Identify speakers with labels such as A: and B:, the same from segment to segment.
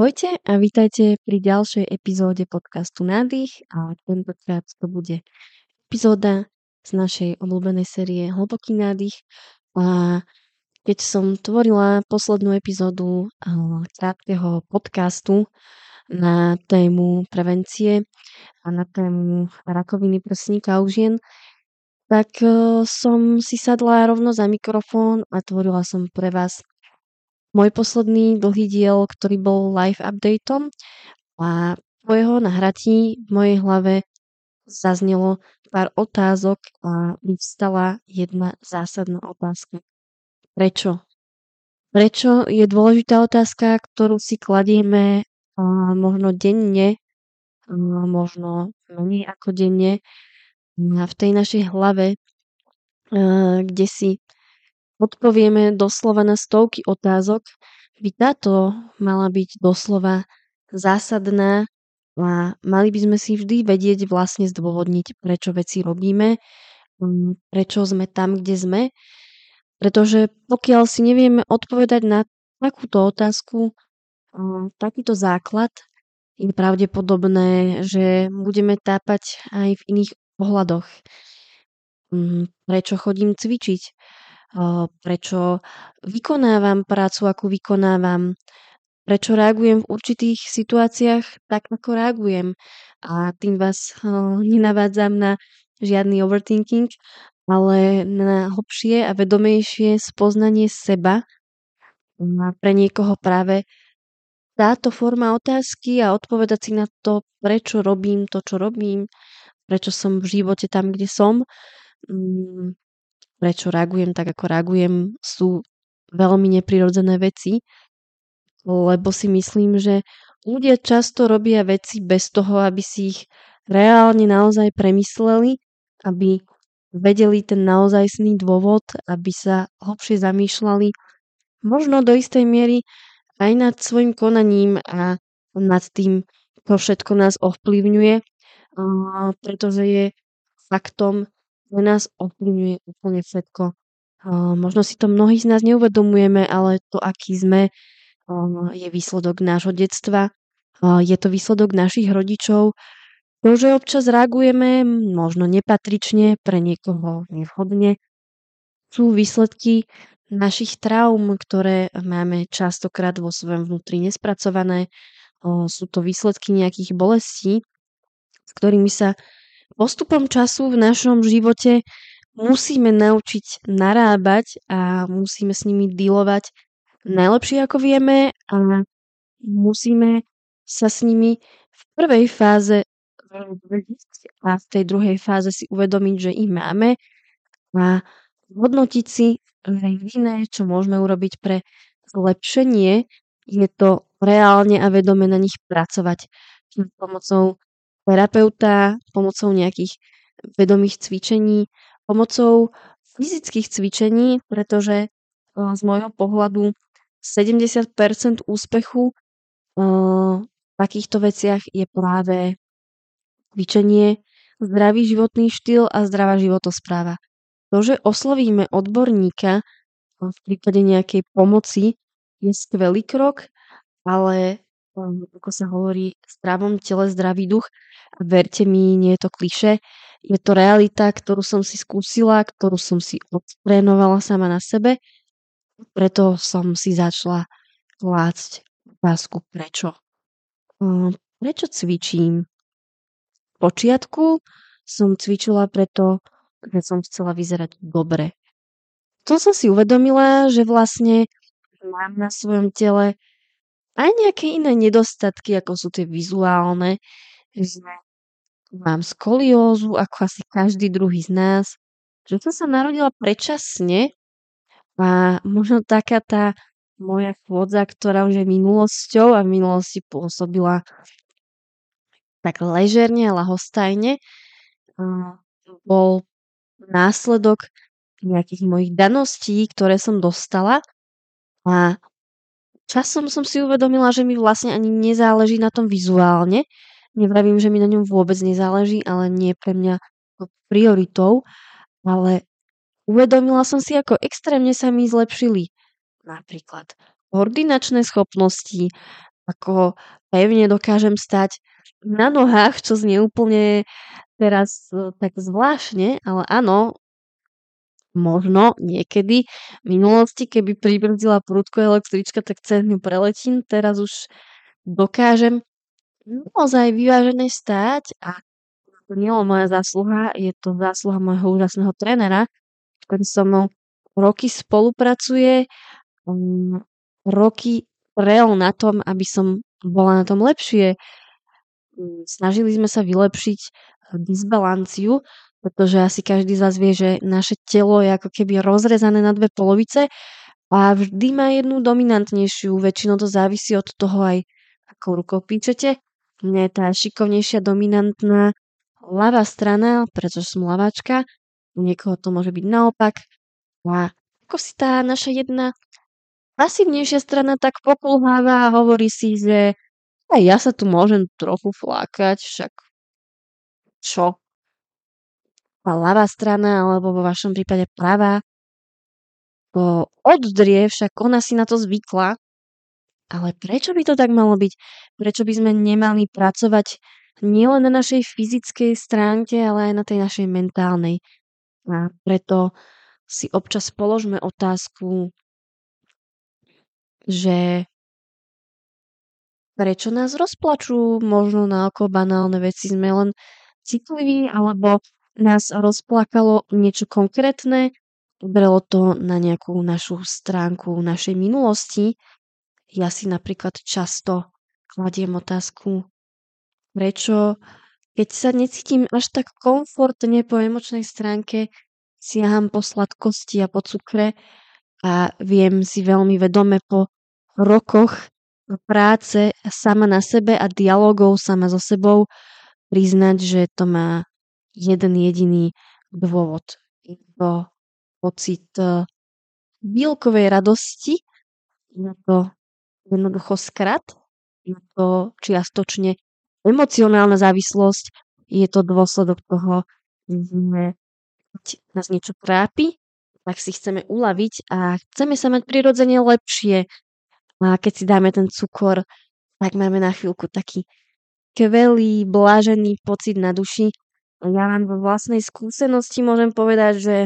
A: Ahojte a vítajte pri ďalšej epizóde podcastu Nádych a tentokrát to bude epizóda z našej obľúbenej série Hlboký nádych. A keď som tvorila poslednú epizódu krátkeho podcastu na tému prevencie a na tému rakoviny prsníka u žien, tak e, som si sadla rovno za mikrofón a tvorila som pre vás môj posledný dlhý diel, ktorý bol live updateom a po jeho nahratí v mojej hlave zaznelo pár otázok a vyvstala jedna zásadná otázka. Prečo? Prečo je dôležitá otázka, ktorú si kladieme možno denne, možno menej ako denne v tej našej hlave, kde si odpovieme doslova na stovky otázok, by táto mala byť doslova zásadná a mali by sme si vždy vedieť vlastne zdôvodniť, prečo veci robíme, prečo sme tam, kde sme. Pretože pokiaľ si nevieme odpovedať na takúto otázku, takýto základ, je pravdepodobné, že budeme tápať aj v iných pohľadoch. Prečo chodím cvičiť? Prečo vykonávam prácu, akú vykonávam, prečo reagujem v určitých situáciách tak, ako reagujem. A tým vás nenavádzam na žiadny overthinking, ale na hlbšie a vedomejšie spoznanie seba. A pre niekoho práve táto forma otázky a odpovedať si na to, prečo robím to, čo robím, prečo som v živote tam, kde som, mm, prečo reagujem tak, ako reagujem, sú veľmi neprirodzené veci, lebo si myslím, že ľudia často robia veci bez toho, aby si ich reálne naozaj premysleli, aby vedeli ten naozajstný dôvod, aby sa hlbšie zamýšľali, možno do istej miery aj nad svojim konaním a nad tým, čo všetko nás ovplyvňuje, pretože je faktom, že nás ovplyvňuje úplne všetko. Možno si to mnohí z nás neuvedomujeme, ale to, aký sme, je výsledok nášho detstva, je to výsledok našich rodičov. To, že občas reagujeme možno nepatrične, pre niekoho nevhodne, sú výsledky našich traum, ktoré máme častokrát vo svojom vnútri nespracované. Sú to výsledky nejakých bolestí, s ktorými sa postupom času v našom živote musíme naučiť narábať a musíme s nimi dealovať najlepšie ako vieme a musíme sa s nimi v prvej fáze a v tej druhej fáze si uvedomiť, že ich máme a hodnotiť si, jediné, čo môžeme urobiť pre zlepšenie, je to reálne a vedome na nich pracovať. Pomocou terapeuta pomocou nejakých vedomých cvičení, pomocou fyzických cvičení, pretože z môjho pohľadu 70% úspechu v takýchto veciach je práve cvičenie, zdravý životný štýl a zdravá životospráva. To, že oslovíme odborníka v prípade nejakej pomoci, je skvelý krok, ale ako sa hovorí, zdravom tele zdravý duch verte mi, nie je to kliše. Je to realita, ktorú som si skúsila, ktorú som si odtrénovala sama na sebe. Preto som si začala klásť otázku prečo. Prečo cvičím? V počiatku som cvičila preto, že som chcela vyzerať dobre. To som si uvedomila, že vlastne mám na svojom tele aj nejaké iné nedostatky, ako sú tie vizuálne, že mám skoliózu, ako asi každý druhý z nás, že som sa narodila predčasne a možno taká tá moja chôdza, ktorá už je minulosťou a v minulosti pôsobila tak ležerne a lahostajne, bol následok nejakých mojich daností, ktoré som dostala a časom som si uvedomila, že mi vlastne ani nezáleží na tom vizuálne, Nevravím, že mi na ňom vôbec nezáleží, ale nie pre mňa prioritou, ale uvedomila som si, ako extrémne sa mi zlepšili napríklad koordinačné schopnosti, ako pevne dokážem stať na nohách, čo znie úplne teraz e, tak zvláštne, ale áno, možno niekedy v minulosti, keby pribrzdila prúdko električka, tak cez ňu preletím. Teraz už dokážem naozaj vyvážené stáť a to nie je moja zásluha, je to zásluha môjho úžasného trénera, ktorý so mnou roky spolupracuje, um, roky prel na tom, aby som bola na tom lepšie. Mm, snažili sme sa vylepšiť disbalanciu, pretože asi každý z vás vie, že naše telo je ako keby rozrezané na dve polovice a vždy má jednu dominantnejšiu. Väčšinou to závisí od toho aj, ako rukou píčete. Mne je tá šikovnejšia dominantná ľavá strana, pretože som ľaváčka, u niekoho to môže byť naopak. A ako si tá naša jedna pasívnejšia strana tak pokulháva a hovorí si, že aj ja sa tu môžem trochu flákať, však čo? Ľavá strana, alebo vo vašom prípade pravá, to oddrie, však ona si na to zvykla. Ale prečo by to tak malo byť? Prečo by sme nemali pracovať nielen na našej fyzickej stránke, ale aj na tej našej mentálnej. A preto si občas položme otázku, že prečo nás rozplačú možno na oko banálne veci, sme len citliví, alebo nás rozplakalo niečo konkrétne, bralo to na nejakú našu stránku našej minulosti. Ja si napríklad často kladiem otázku, prečo keď sa necítim až tak komfortne po emočnej stránke, siaham po sladkosti a po cukre a viem si veľmi vedome po rokoch práce sama na sebe a dialogov sama so sebou priznať, že to má jeden jediný dôvod. Je to pocit e, bílkovej radosti, je to jednoducho skrat, je to čiastočne emocionálna závislosť je to dôsledok toho, že nás niečo trápi, tak si chceme uľaviť a chceme sa mať prirodzene lepšie. A keď si dáme ten cukor, tak máme na chvíľku taký skvelý, blážený pocit na duši. Ja vám vo vlastnej skúsenosti môžem povedať, že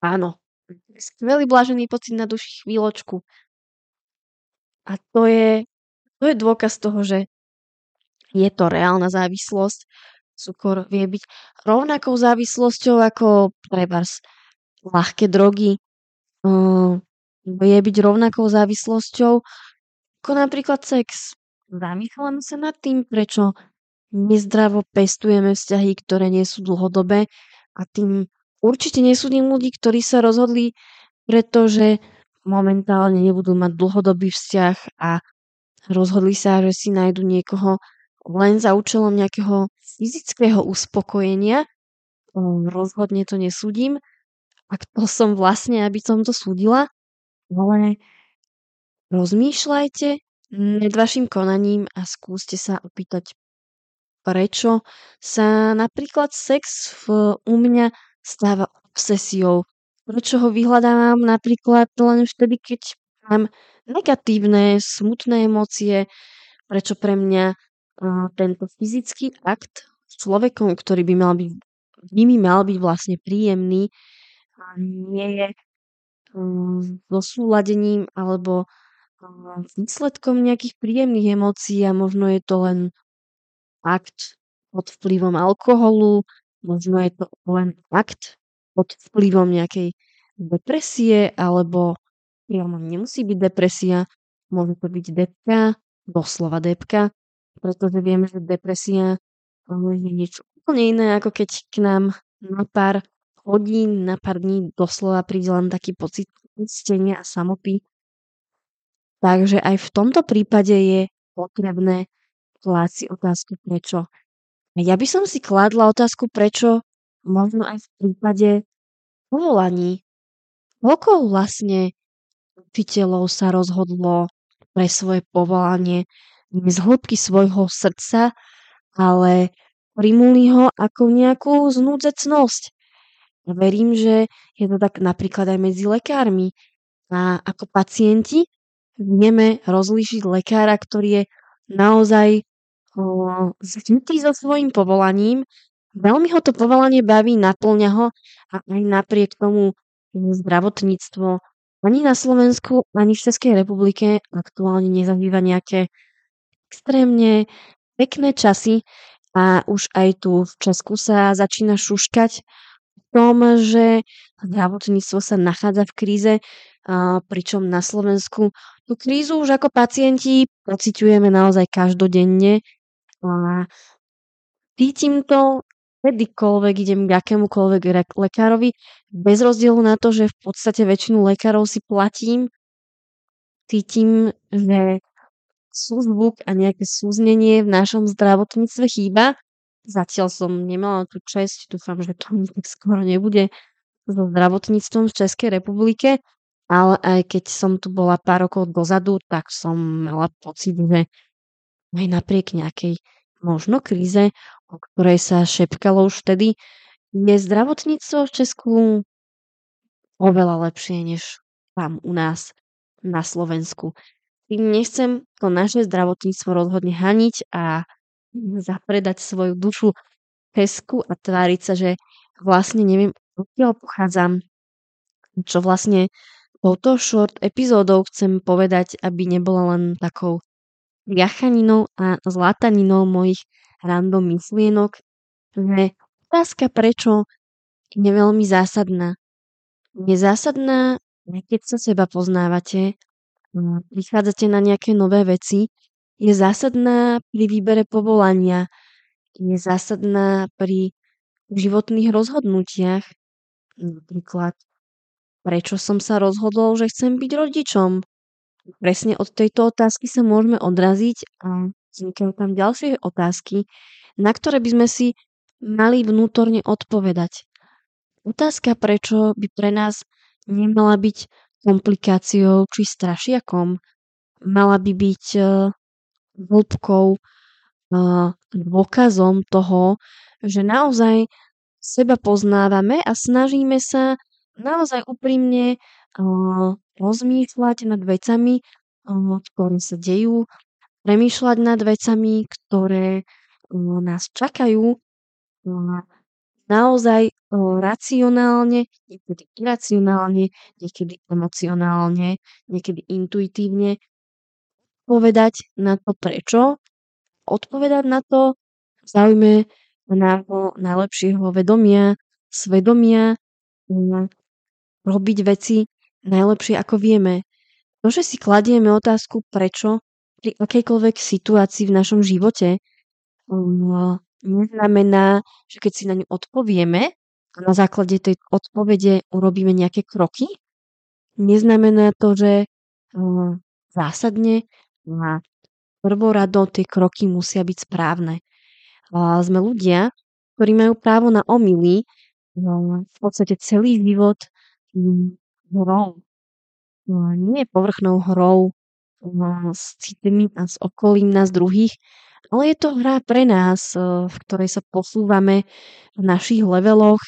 A: áno, skvelý, blážený pocit na duši chvíľočku. A to je, to je dôkaz toho, že je to reálna závislosť. Cukor vie byť rovnakou závislosťou ako trebárs ľahké drogy. Uh, vie byť rovnakou závislosťou ako napríklad sex. Zamýšľam sa nad tým, prečo nezdravo pestujeme vzťahy, ktoré nie sú dlhodobé a tým určite nesúdim ľudí, ktorí sa rozhodli, pretože momentálne nebudú mať dlhodobý vzťah a rozhodli sa, že si nájdu niekoho, len za účelom nejakého fyzického uspokojenia. Rozhodne to nesúdim. A kto som vlastne, aby som to súdila? Ale rozmýšľajte nad vašim konaním a skúste sa opýtať, prečo sa napríklad sex v, u mňa stáva obsesiou. Prečo ho vyhľadávam napríklad len vtedy, keď mám negatívne, smutné emócie, prečo pre mňa tento fyzický akt s človekom, ktorý by mal byť, by mi mal byť vlastne príjemný, a nie je um, zosúladením alebo um, výsledkom nejakých príjemných emócií a možno je to len akt pod vplyvom alkoholu, možno je to len akt pod vplyvom nejakej depresie alebo priamo nemusí byť depresia, môže to byť depka, doslova depka, pretože vieme, že depresia je niečo úplne iné, ako keď k nám na pár hodín, na pár dní doslova príde len taký pocit istenia a samopy. Takže aj v tomto prípade je potrebné klásť si otázku prečo. Ja by som si kladla otázku prečo možno aj v prípade povolaní. Koľko vlastne učiteľov sa rozhodlo pre svoje povolanie z hĺbky svojho srdca, ale primuli ho ako nejakú znúdzecnosť. Ja verím, že je to tak napríklad aj medzi lekármi. A ako pacienti vieme rozlíšiť lekára, ktorý je naozaj zvyknutý so svojím povolaním, veľmi ho to povolanie baví, naplňa ho a aj napriek tomu zdravotníctvo ani na Slovensku, ani v Českej republike aktuálne nezažíva nejaké extrémne pekné časy. A už aj tu v Česku sa začína šuškať v tom, že zdravotníctvo sa nachádza v kríze, pričom na Slovensku tú krízu už ako pacienti pociťujeme naozaj každodenne a cítim to kedykoľvek idem k akémukoľvek lekárovi, bez rozdielu na to, že v podstate väčšinu lekárov si platím, cítim, že súzvuk a nejaké súznenie v našom zdravotníctve chýba. Zatiaľ som nemala tú čest, dúfam, že to tak skoro nebude so zdravotníctvom v Českej republike, ale aj keď som tu bola pár rokov dozadu, tak som mala pocit, že aj napriek nejakej možno kríze, o ktorej sa šepkalo už vtedy, je zdravotníctvo v Česku oveľa lepšie než tam u nás na Slovensku. Tým nechcem to naše zdravotníctvo rozhodne haniť a zapredať svoju dušu pesku a tváriť sa, že vlastne neviem, odkiaľ pochádzam, čo vlastne touto short epizódou chcem povedať, aby nebola len takou jachaninou a zlataninou mojich random myslienok, že otázka prečo je veľmi zásadná. Je zásadná, keď sa seba poznávate, prichádzate na nejaké nové veci, je zásadná pri výbere povolania, je zásadná pri životných rozhodnutiach. Napríklad, prečo som sa rozhodol, že chcem byť rodičom? Presne od tejto otázky sa môžeme odraziť a vznikajú tam ďalšie otázky, na ktoré by sme si mali vnútorne odpovedať. Otázka, prečo by pre nás nemala byť komplikáciou či strašiakom, mala by byť uh, hĺbkou, uh, dôkazom toho, že naozaj seba poznávame a snažíme sa naozaj úprimne uh, rozmýšľať nad vecami, ktoré sa dejú, premýšľať nad vecami, ktoré nás čakajú. Naozaj racionálne, niekedy iracionálne, niekedy emocionálne, niekedy intuitívne povedať na to prečo, odpovedať na to v záujme nášho najlepšieho vedomia, svedomia, robiť veci najlepšie ako vieme. To, že si kladieme otázku prečo pri akejkoľvek situácii v našom živote, um, neznamená, že keď si na ňu odpovieme a na základe tej odpovede urobíme nejaké kroky, neznamená to, že um, zásadne na prvorado tie kroky musia byť správne. A sme ľudia, ktorí majú právo na omily, no, v podstate celý život hrou. No, nie povrchnou hrou s citmi a s okolím nás druhých, ale je to hra pre nás, e, v ktorej sa posúvame v našich leveloch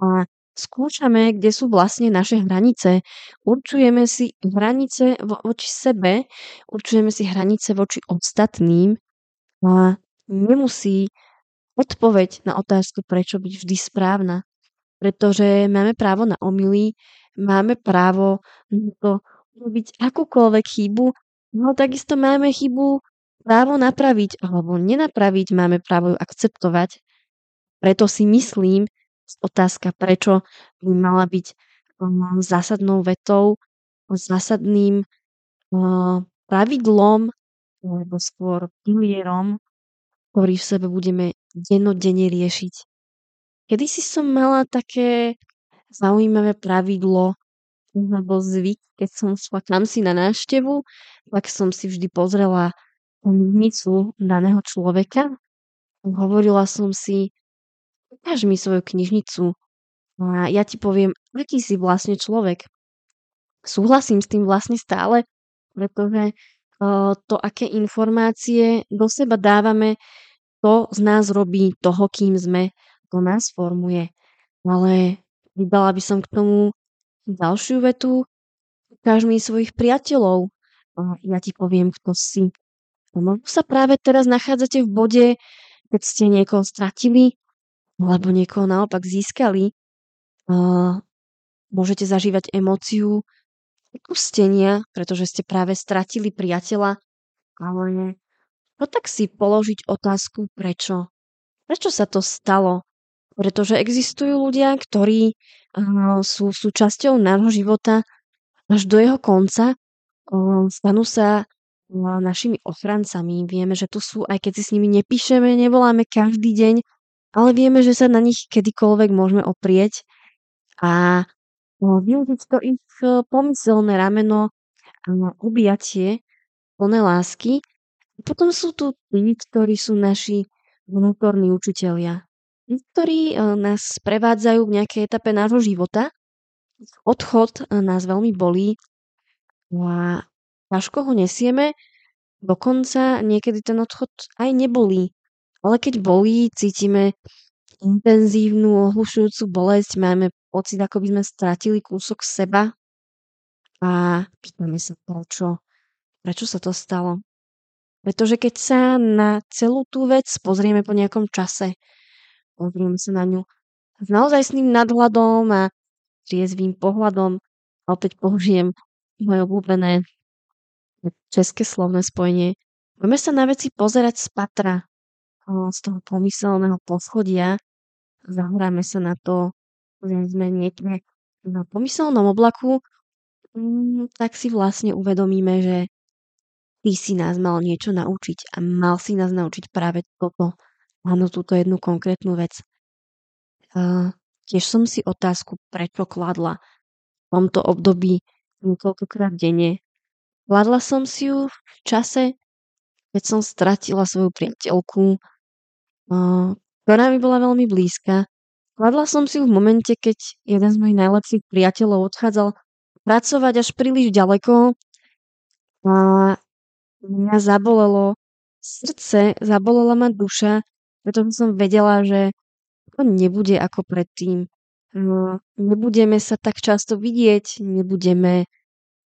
A: a skúšame, kde sú vlastne naše hranice. Určujeme si hranice voči sebe, určujeme si hranice voči ostatným a nemusí odpoveď na otázku, prečo byť vždy správna. Pretože máme právo na omily, máme právo to urobiť akúkoľvek chybu, no takisto máme chybu právo napraviť alebo nenapraviť, máme právo ju akceptovať. Preto si myslím, otázka, prečo by mala byť um, zásadnou vetou, zásadným uh, pravidlom alebo skôr pilierom, ktorý v sebe budeme dennodenne riešiť. Kedy si som mala také zaujímavé pravidlo alebo zvyk, keď som šla tam si na návštevu, tak som si vždy pozrela knižnicu daného človeka. Hovorila som si, ukáž mi svoju knižnicu a ja ti poviem, aký si vlastne človek. Súhlasím s tým vlastne stále, pretože to, aké informácie do seba dávame, to z nás robí toho, kým sme, to nás formuje. Ale Vydala by som k tomu ďalšiu vetu. Ukáž mi svojich priateľov. ja ti poviem, kto si. Možno sa práve teraz nachádzate v bode, keď ste niekoho stratili, alebo niekoho naopak získali. Môžete zažívať emóciu opustenia, pretože ste práve stratili priateľa, ale no tak si položiť otázku, prečo. Prečo sa to stalo? Pretože existujú ľudia, ktorí uh, sú súčasťou nášho života až do jeho konca. Uh, stanú sa uh, našimi ochrancami. Vieme, že tu sú, aj keď si s nimi nepíšeme, nevoláme každý deň, ale vieme, že sa na nich kedykoľvek môžeme oprieť a využiť to ich pomyselné rameno a objatie plné lásky. Potom sú tu tí, ktorí sú naši vnútorní učitelia. Ktorí nás prevádzajú v nejakej etape nášho života. Odchod nás veľmi bolí a ťažko ho nesieme, dokonca niekedy ten odchod aj nebolí. Ale keď bolí, cítime intenzívnu, ohlušujúcu bolesť, máme pocit, ako by sme stratili kúsok seba a pýtame sa prečo. Prečo sa to stalo? Pretože keď sa na celú tú vec pozrieme po nejakom čase, pozrieme sa na ňu s naozajstným nadhľadom a triezvým pohľadom, a opäť použijem moje obľúbené české slovné spojenie, budeme sa na veci pozerať z patra, z toho pomyselného poschodia, zahráme sa na to, že sme niekde na pomyselnom oblaku, mm, tak si vlastne uvedomíme, že ty si nás mal niečo naučiť a mal si nás naučiť práve toto, áno, túto jednu konkrétnu vec. Uh, tiež som si otázku prečo kladla v tomto období niekoľkokrát denne. Kladla som si ju v čase, keď som stratila svoju priateľku, ktorá mi bola veľmi blízka. Kladla som si ju v momente, keď jeden z mojich najlepších priateľov odchádzal pracovať až príliš ďaleko a mňa zabolelo srdce, zabolela ma duša, pretože som vedela, že to nebude ako predtým. Nebudeme sa tak často vidieť, nebudeme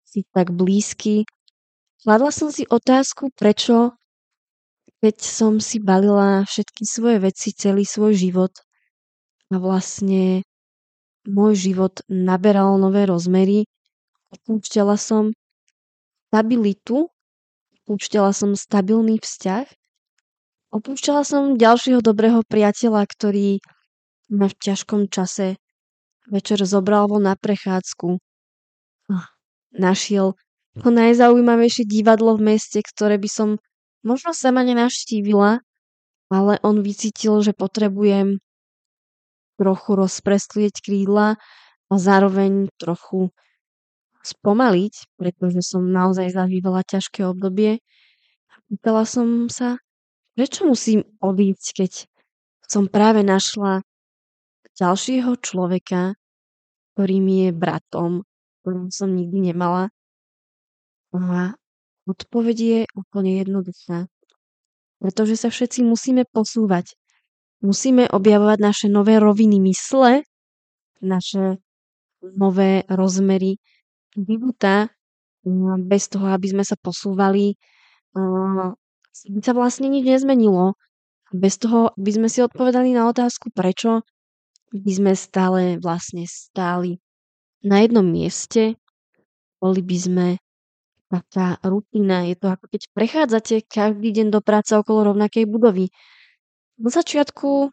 A: si tak blízky. Kladla som si otázku, prečo keď som si balila všetky svoje veci, celý svoj život a vlastne môj život naberal nové rozmery, opúšťala som stabilitu, opúšťala som stabilný vzťah, opúšťala som ďalšieho dobrého priateľa, ktorý ma v ťažkom čase večer zobral von na prechádzku. Našiel to najzaujímavejšie divadlo v meste, ktoré by som Možno sama nenavštívila, ale on vycítil, že potrebujem trochu rozprestlieť krídla a zároveň trochu spomaliť, pretože som naozaj zažívala ťažké obdobie. Pýtala som sa, prečo musím odísť, keď som práve našla ďalšieho človeka, ktorý mi je bratom, ktorým som nikdy nemala. A Odpoveď je úplne jednoduchá. Pretože sa všetci musíme posúvať. Musíme objavovať naše nové roviny mysle, naše nové rozmery života, bez toho, aby sme sa posúvali, by sa vlastne nič nezmenilo. Bez toho, aby sme si odpovedali na otázku, prečo by sme stále vlastne stáli na jednom mieste, boli by sme taká rutina. Je to ako keď prechádzate každý deň do práce okolo rovnakej budovy. Na začiatku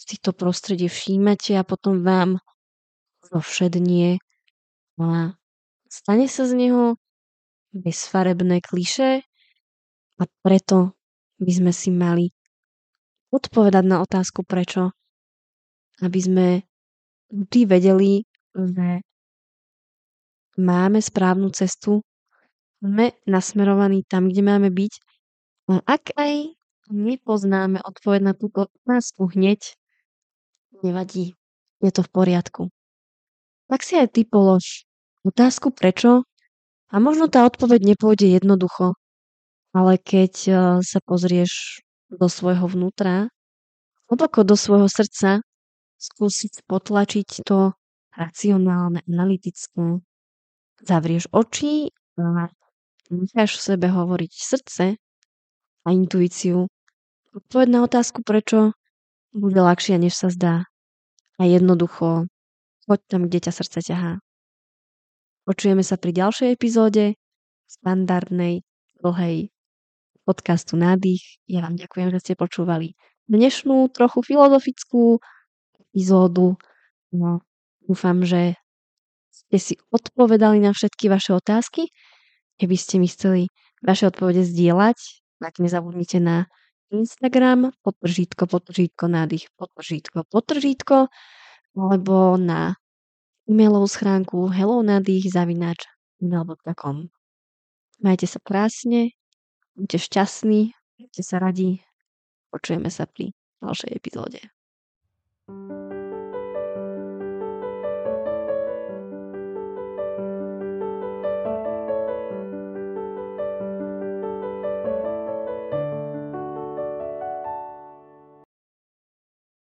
A: si to prostredie všímate a potom vám zovšednie a stane sa z neho bezfarebné kliše a preto by sme si mali odpovedať na otázku prečo. Aby sme vždy vedeli, že máme správnu cestu sme nasmerovaní tam, kde máme byť. A ak aj nepoznáme odpoveď na túto otázku hneď, nevadí, je to v poriadku. Tak si aj ty polož otázku prečo a možno tá odpoveď nepôjde jednoducho, ale keď e, sa pozrieš do svojho vnútra, hlboko do svojho srdca, skúsiť potlačiť to racionálne, analytické. Zavrieš oči a necháš v sebe hovoriť srdce a intuíciu, odpoveď na otázku prečo bude ľahšia, než sa zdá. A jednoducho, choď tam, kde ťa srdce ťahá. Počujeme sa pri ďalšej epizóde standardnej, dlhej podcastu Nádych. Ja vám ďakujem, že ste počúvali dnešnú trochu filozofickú epizódu. No, dúfam, že ste si odpovedali na všetky vaše otázky. Keby ste mi chceli vaše odpovede zdieľať, tak nezabudnite na Instagram, potržítko, potržítko, nádych, potržítko, potržítko, alebo na e-mailovú schránku gmail.com. Majte sa krásne, buďte šťastní, buďte sa radi. Počujeme sa pri ďalšej epizóde. thank you